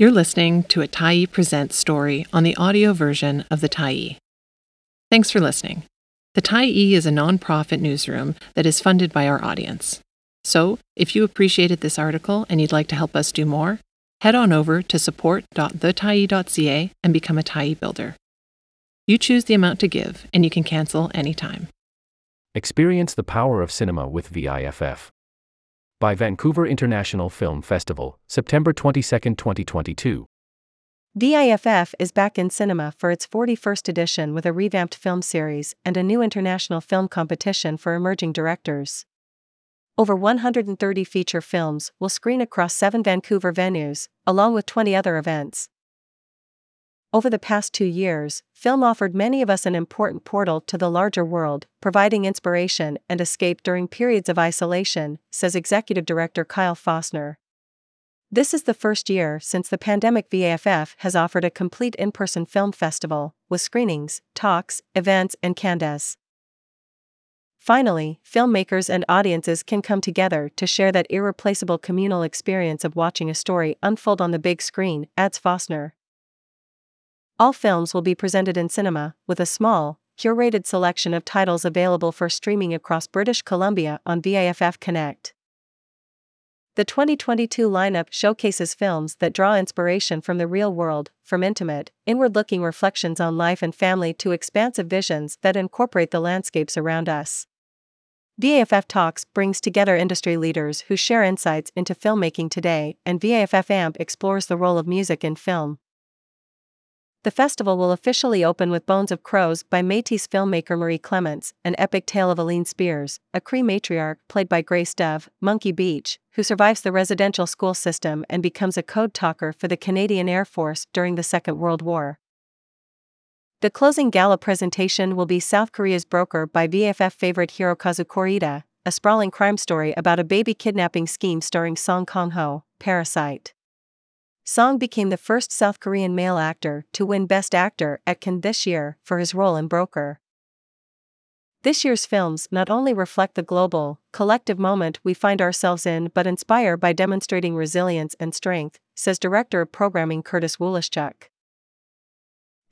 You're listening to a Tyee Presents story on the audio version of the Tyee. Thanks for listening. The Tyee is a nonprofit newsroom that is funded by our audience. So, if you appreciated this article and you'd like to help us do more, head on over to support.thetyee.ca and become a Tyee builder. You choose the amount to give, and you can cancel anytime. Experience the power of cinema with VIFF. By Vancouver International Film Festival, September 22, 2022. VIFF is back in cinema for its 41st edition with a revamped film series and a new international film competition for emerging directors. Over 130 feature films will screen across seven Vancouver venues, along with 20 other events. Over the past two years, film offered many of us an important portal to the larger world, providing inspiration and escape during periods of isolation, says Executive Director Kyle Fostner. This is the first year since the pandemic VIFF has offered a complete in person film festival, with screenings, talks, events, and candas. Finally, filmmakers and audiences can come together to share that irreplaceable communal experience of watching a story unfold on the big screen, adds Fostner. All films will be presented in cinema, with a small, curated selection of titles available for streaming across British Columbia on VIFF Connect. The 2022 lineup showcases films that draw inspiration from the real world, from intimate, inward looking reflections on life and family to expansive visions that incorporate the landscapes around us. VIFF Talks brings together industry leaders who share insights into filmmaking today, and VIFF AMP explores the role of music in film. The festival will officially open with Bones of Crows by Métis filmmaker Marie Clements, an epic tale of Aline Spears, a Cree matriarch played by Grace Dove, Monkey Beach, who survives the residential school system and becomes a code talker for the Canadian Air Force during the Second World War. The closing gala presentation will be South Korea's Broker by VIFF favorite Hirokazu Kore-eda, a sprawling crime story about a baby kidnapping scheme starring Song Kang Ho, Parasite. Song became the first South Korean male actor to win Best Actor at Cannes this year for his role in Broker. This year's films not only reflect the global, collective moment we find ourselves in but inspire by demonstrating resilience and strength, says Director of Programming Curtis Woloschuk.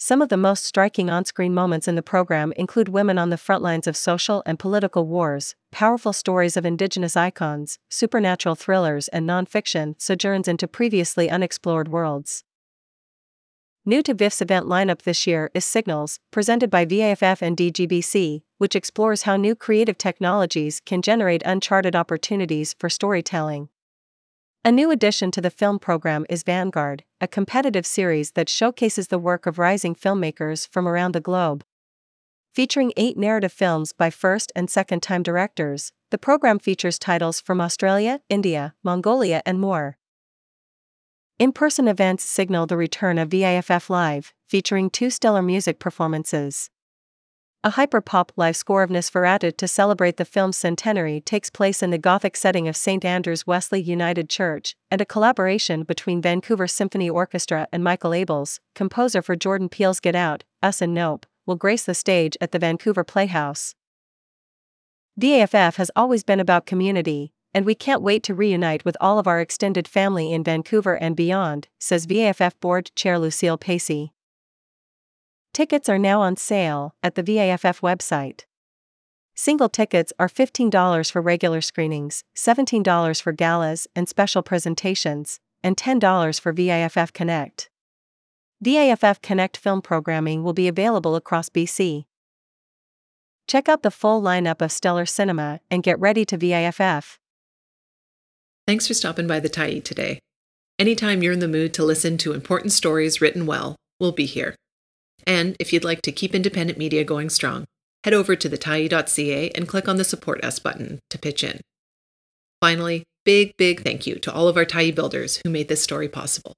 Some of the most striking on screen moments in the program include women on the front lines of social and political wars, powerful stories of indigenous icons, supernatural thrillers, and non fiction sojourns into previously unexplored worlds. New to VIFF's event lineup this year is Signals, presented by VIFF and DGBC, which explores how new creative technologies can generate uncharted opportunities for storytelling. A new addition to the film program is Vanguard, a competitive series that showcases the work of rising filmmakers from around the globe. Featuring eight narrative films by first and second time directors, the program features titles from Australia, India, Mongolia, and more. In person events signal the return of VIFF Live, featuring two stellar music performances. A hyper-pop live score of Nosferatu to celebrate the film's centenary takes place in the Gothic setting of St. Andrew's Wesley United Church, and a collaboration between Vancouver Symphony Orchestra and Michael Abels, composer for Jordan Peele's Get Out, Us and Nope, will grace the stage at the Vancouver Playhouse. VIFF has always been about community, and we can't wait to reunite with all of our extended family in Vancouver and beyond, says VIFF Board Chair Lucille Pacey. Tickets are now on sale at the VIFF website. Single tickets are $15 for regular screenings, $17 for galas and special presentations, and $10 for VIFF Connect. VIFF Connect film programming will be available across BC. Check out the full lineup of stellar cinema and get ready to VIFF. Thanks for stopping by the Tyee today. Anytime you're in the mood to listen to important stories written well, we'll be here. And if you'd like to keep independent media going strong, head over to thetyee.ca and click on the Support Us button to pitch in. Finally, big, big thank you to all of our Tyee builders who made this story possible.